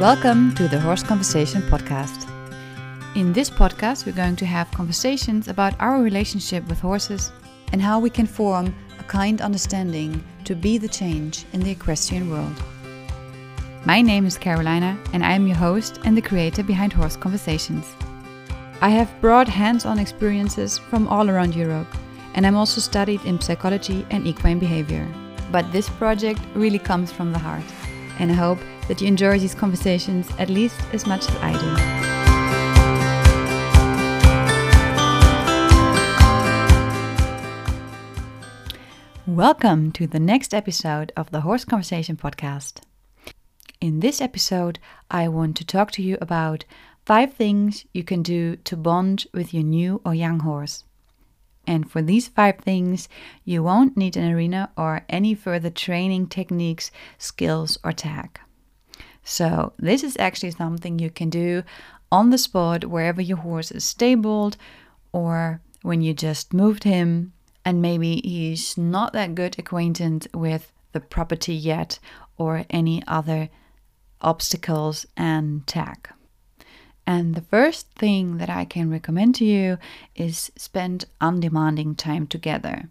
Welcome to the Horse Conversation Podcast. In this podcast, we're going to have conversations about our relationship with horses and how we can form a kind understanding to be the change in the equestrian world. My name is Carolina, and I am your host and the creator behind Horse Conversations. I have broad hands on experiences from all around Europe, and I'm also studied in psychology and equine behavior. But this project really comes from the heart, and I hope that you enjoy these conversations at least as much as I do. Welcome to the next episode of the Horse Conversation podcast. In this episode, I want to talk to you about five things you can do to bond with your new or young horse. And for these five things, you won't need an arena or any further training techniques, skills, or tack. So, this is actually something you can do on the spot wherever your horse is stabled or when you just moved him and maybe he's not that good acquainted with the property yet or any other obstacles and tack. And the first thing that I can recommend to you is spend undemanding time together.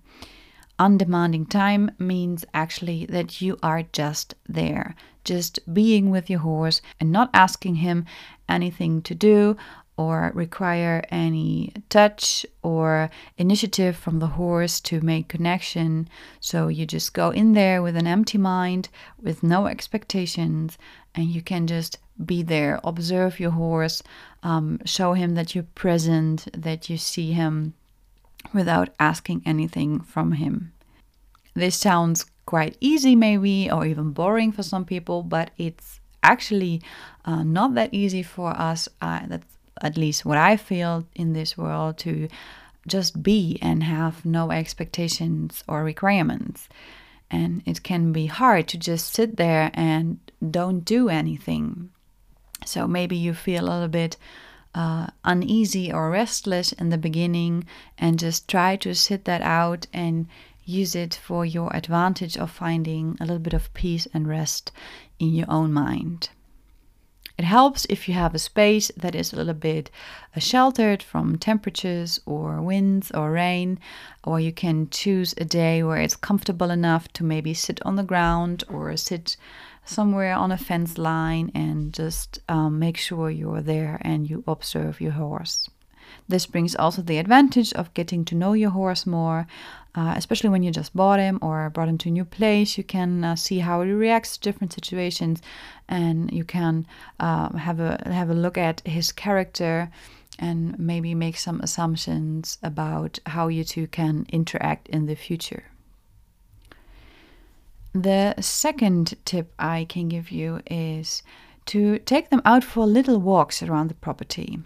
Undemanding time means actually that you are just there, just being with your horse and not asking him anything to do or require any touch or initiative from the horse to make connection. So you just go in there with an empty mind, with no expectations, and you can just be there, observe your horse, um, show him that you're present, that you see him without asking anything from him. This sounds quite easy, maybe, or even boring for some people, but it's actually uh, not that easy for us. Uh, that's at least what I feel in this world to just be and have no expectations or requirements. And it can be hard to just sit there and don't do anything. So maybe you feel a little bit uh, uneasy or restless in the beginning and just try to sit that out and use it for your advantage of finding a little bit of peace and rest in your own mind. It helps if you have a space that is a little bit uh, sheltered from temperatures or winds or rain, or you can choose a day where it's comfortable enough to maybe sit on the ground or sit somewhere on a fence line and just um, make sure you're there and you observe your horse. This brings also the advantage of getting to know your horse more, uh, especially when you just bought him or brought him to a new place. You can uh, see how he reacts to different situations, and you can uh, have a have a look at his character and maybe make some assumptions about how you two can interact in the future. The second tip I can give you is to take them out for little walks around the property.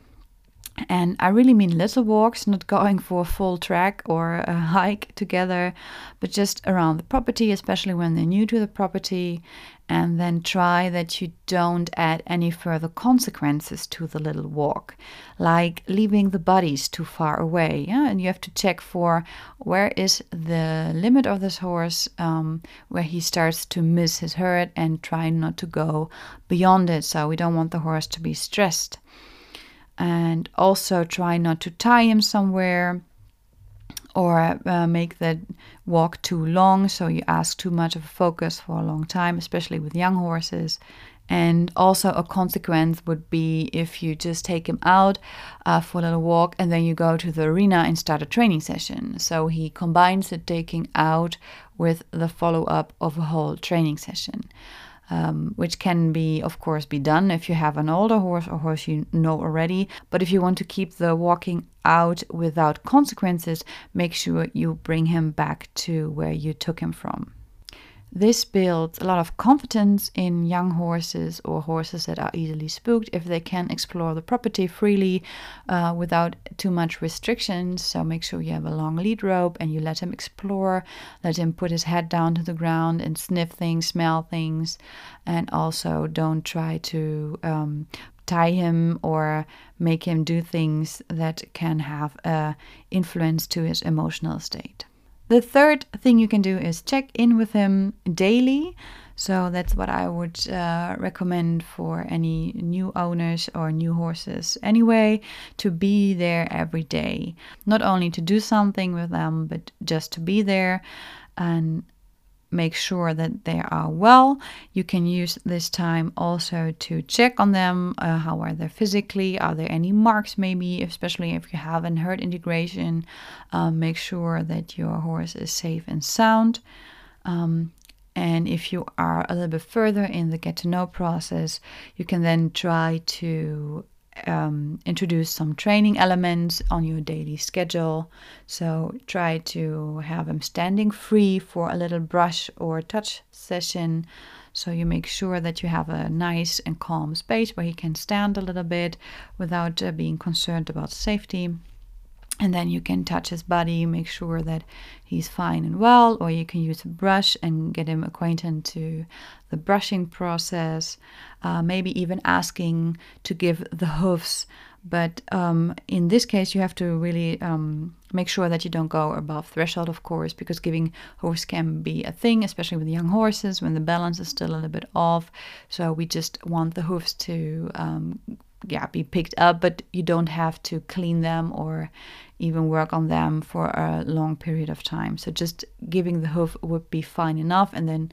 And I really mean little walks, not going for a full trek or a hike together, but just around the property, especially when they're new to the property. And then try that you don't add any further consequences to the little walk, like leaving the bodies too far away. Yeah? And you have to check for where is the limit of this horse, um, where he starts to miss his herd, and try not to go beyond it. So we don't want the horse to be stressed and also try not to tie him somewhere or uh, make the walk too long so you ask too much of a focus for a long time especially with young horses. And also a consequence would be if you just take him out uh, for a little walk and then you go to the arena and start a training session. So he combines the taking out with the follow up of a whole training session um, which can be, of course, be done if you have an older horse or horse you know already. But if you want to keep the walking out without consequences, make sure you bring him back to where you took him from. This builds a lot of confidence in young horses or horses that are easily spooked if they can explore the property freely uh, without too much restrictions. So make sure you have a long lead rope and you let him explore, let him put his head down to the ground and sniff things, smell things, and also don't try to um, tie him or make him do things that can have uh, influence to his emotional state. The third thing you can do is check in with him daily. So that's what I would uh, recommend for any new owners or new horses anyway to be there every day. Not only to do something with them, but just to be there and make sure that they are well. You can use this time also to check on them. Uh, how are they physically? Are there any marks, maybe, especially if you have an herd integration? Um, make sure that your horse is safe and sound. Um, and if you are a little bit further in the get to know process, you can then try to um, introduce some training elements on your daily schedule. So try to have him standing free for a little brush or touch session. So you make sure that you have a nice and calm space where he can stand a little bit without uh, being concerned about safety and then you can touch his body make sure that he's fine and well or you can use a brush and get him acquainted to the brushing process uh, maybe even asking to give the hoofs but um, in this case you have to really um, make sure that you don't go above threshold of course because giving hoofs can be a thing especially with young horses when the balance is still a little bit off. So we just want the hoofs to um, yeah be picked up but you don't have to clean them or even work on them for a long period of time. So just giving the hoof would be fine enough. And then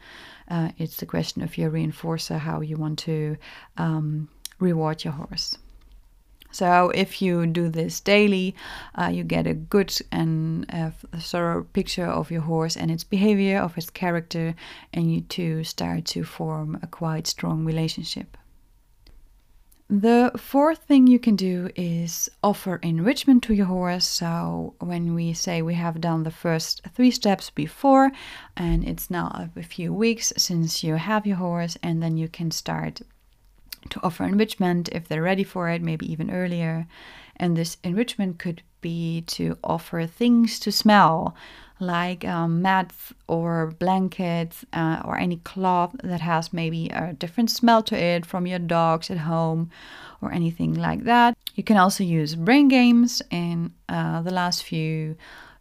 uh, it's the question of your reinforcer how you want to um, reward your horse so if you do this daily, uh, you get a good and uh, thorough picture of your horse and its behavior, of its character, and you two start to form a quite strong relationship. The fourth thing you can do is offer enrichment to your horse. So, when we say we have done the first three steps before, and it's now a few weeks since you have your horse, and then you can start to offer enrichment if they're ready for it, maybe even earlier. And this enrichment could be to offer things to smell, like um, mats or blankets uh, or any cloth that has maybe a different smell to it from your dogs at home or anything like that. You can also use brain games. In uh, the last few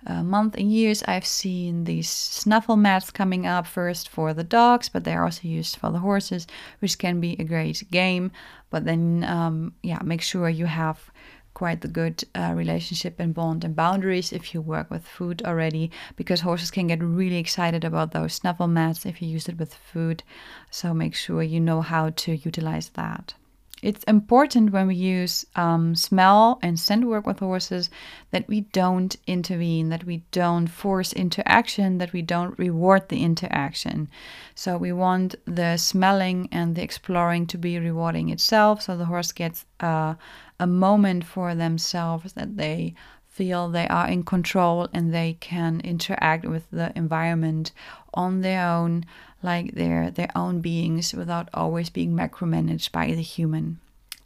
months and years, I've seen these snuffle mats coming up first for the dogs, but they're also used for the horses, which can be a great game. But then, um, yeah, make sure you have quite the good uh, relationship and bond and boundaries if you work with food already because horses can get really excited about those snuffle mats if you use it with food so make sure you know how to utilize that it's important when we use um, smell and scent work with horses that we don't intervene, that we don't force interaction, that we don't reward the interaction. So we want the smelling and the exploring to be rewarding itself, so the horse gets uh, a moment for themselves that they feel they are in control and they can interact with the environment on their own like they're their own beings without always being micromanaged by the human.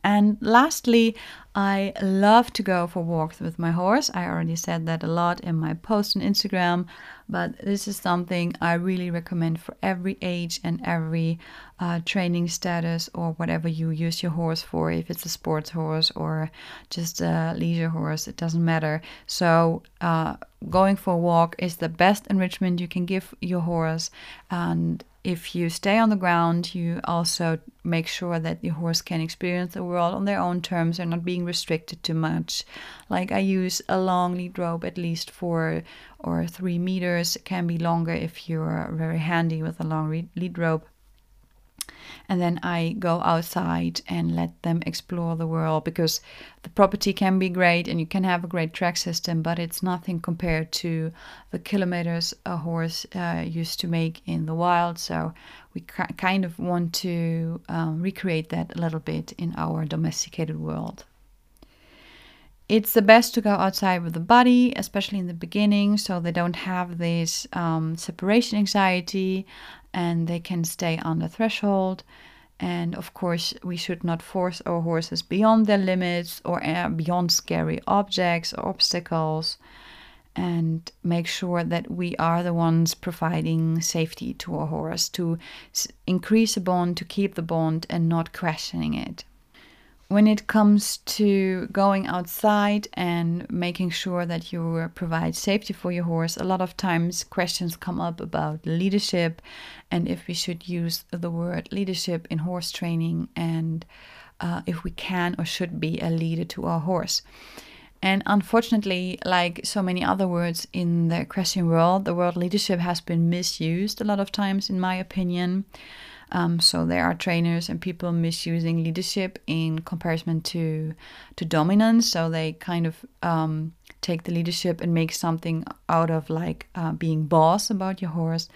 And lastly, I love to go for walks with my horse. I already said that a lot in my post on Instagram, but this is something I really recommend for every age and every uh, training status or whatever you use your horse for. If it's a sports horse or just a leisure horse, it doesn't matter. So, uh, going for a walk is the best enrichment you can give your horse, and if you stay on the ground, you also make sure that the horse can experience the world on their own terms and not being restricted too much. Like I use a long lead rope, at least four or three meters. It can be longer if you're very handy with a long lead rope and then I go outside and let them explore the world because the property can be great and you can have a great track system, but it's nothing compared to the kilometers a horse uh, used to make in the wild. So we kind of want to um, recreate that a little bit in our domesticated world. It's the best to go outside with the body, especially in the beginning, so they don't have this um, separation anxiety and they can stay on the threshold. And of course, we should not force our horses beyond their limits or uh, beyond scary objects or obstacles. And make sure that we are the ones providing safety to our horse to increase the bond, to keep the bond, and not questioning it. When it comes to going outside and making sure that you provide safety for your horse, a lot of times questions come up about leadership and if we should use the word leadership in horse training and uh, if we can or should be a leader to our horse. And unfortunately, like so many other words in the equestrian world, the word leadership has been misused a lot of times, in my opinion. Um, so there are trainers and people misusing leadership in comparison to to dominance. So they kind of um, take the leadership and make something out of like uh, being boss about your horse.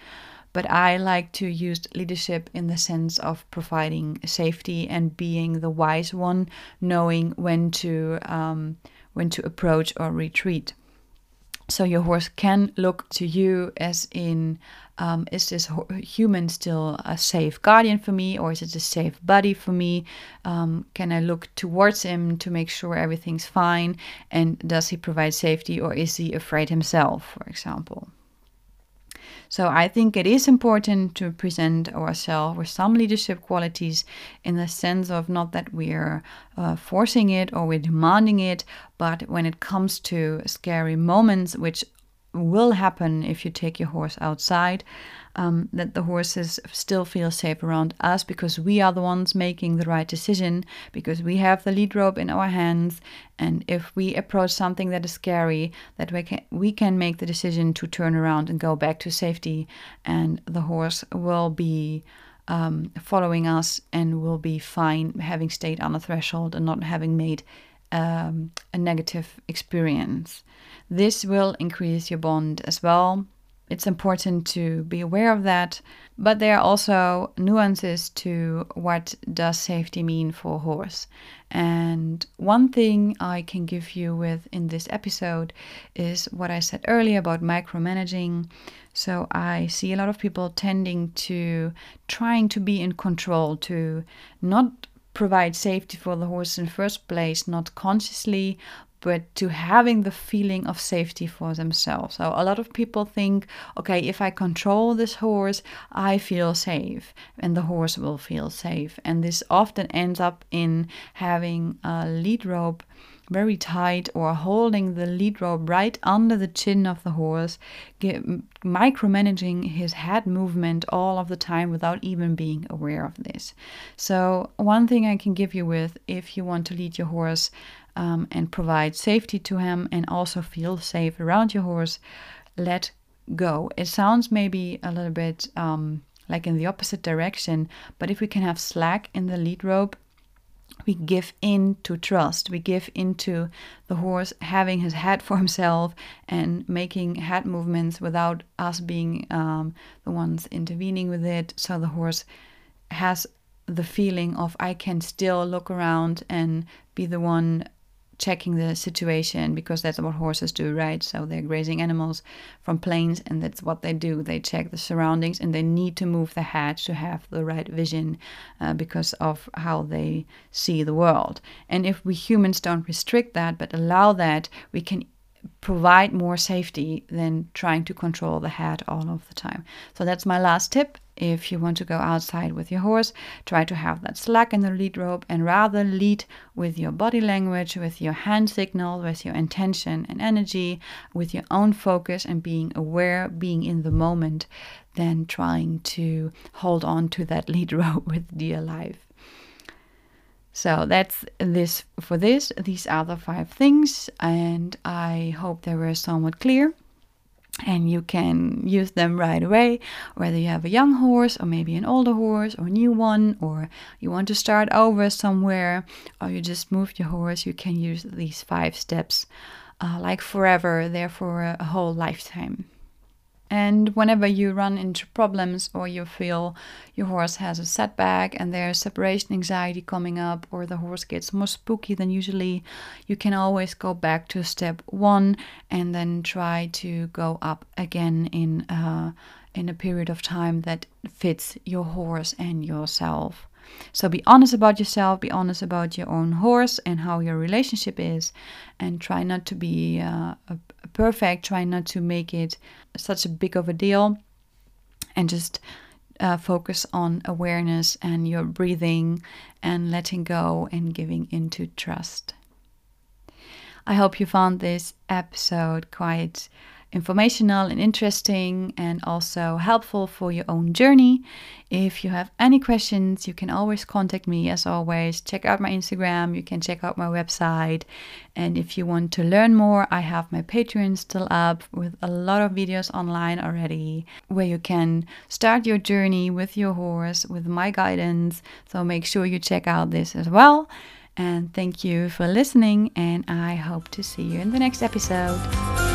But I like to use leadership in the sense of providing safety and being the wise one, knowing when to um, when to approach or retreat. So your horse can look to you as in, um, is this human still a safe guardian for me, or is it a safe buddy for me? Um, can I look towards him to make sure everything's fine? And does he provide safety, or is he afraid himself, for example? So I think it is important to present ourselves with some leadership qualities in the sense of not that we're uh, forcing it or we're demanding it, but when it comes to scary moments, which will happen if you take your horse outside, um, that the horses still feel safe around us because we are the ones making the right decision, because we have the lead rope in our hands. And if we approach something that is scary, that we can, we can make the decision to turn around and go back to safety, and the horse will be. Um, following us and will be fine having stayed on the threshold and not having made um, a negative experience. This will increase your bond as well it's important to be aware of that. But there are also nuances to what does safety mean for a horse. And one thing I can give you with in this episode is what I said earlier about micromanaging. So I see a lot of people tending to trying to be in control, to not provide safety for the horse in the first place, not consciously, but to having the feeling of safety for themselves. So a lot of people think, okay, if I control this horse, I feel safe and the horse will feel safe. And this often ends up in having a lead rope very tight or holding the lead rope right under the chin of the horse, get, micromanaging his head movement all of the time without even being aware of this. So, one thing I can give you with if you want to lead your horse um, and provide safety to him and also feel safe around your horse, let go. It sounds maybe a little bit um, like in the opposite direction, but if we can have slack in the lead rope, we give in to trust. We give into the horse having his head for himself and making head movements without us being um, the ones intervening with it. So the horse has the feeling of I can still look around and be the one checking the situation because that's what horses do, right? So they're grazing animals from plains, and that's what they do. They check the surroundings and they need to move the head to have the right vision uh, because of how they see the world. And if we humans don't restrict that but allow that, we can provide more safety than trying to control the head all of the time. So that's my last tip. If you want to go outside with your horse, try to have that slack in the lead rope and rather lead with your body language, with your hand signal, with your intention and energy, with your own focus and being aware, being in the moment, than trying to hold on to that lead rope with dear life. So that's this for this. These are the five things, and I hope they were somewhat clear. And you can use them right away, whether you have a young horse, or maybe an older horse, or a new one, or you want to start over somewhere, or you just moved your horse. You can use these five steps uh, like forever, there for a whole lifetime. And whenever you run into problems or you feel your horse has a setback and there's separation anxiety coming up or the horse gets more spooky than usually, you can always go back to step one and then try to go up again in uh, in a period of time that fits your horse and yourself. So be honest about yourself, be honest about your own horse and how your relationship is, and try not to be uh, perfect, try not to make it such a big of a deal, and just uh, focus on awareness and your breathing and letting go and giving into trust. I hope you found this episode quite informational and interesting and also helpful for your own journey. If you have any questions, you can always contact me as always. Check out my Instagram, you can check out my website. And if you want to learn more, I have my Patreon still up with a lot of videos online already where you can start your journey with your horse with my guidance. So make sure you check out this as well. And thank you for listening, and I hope to see you in the next episode.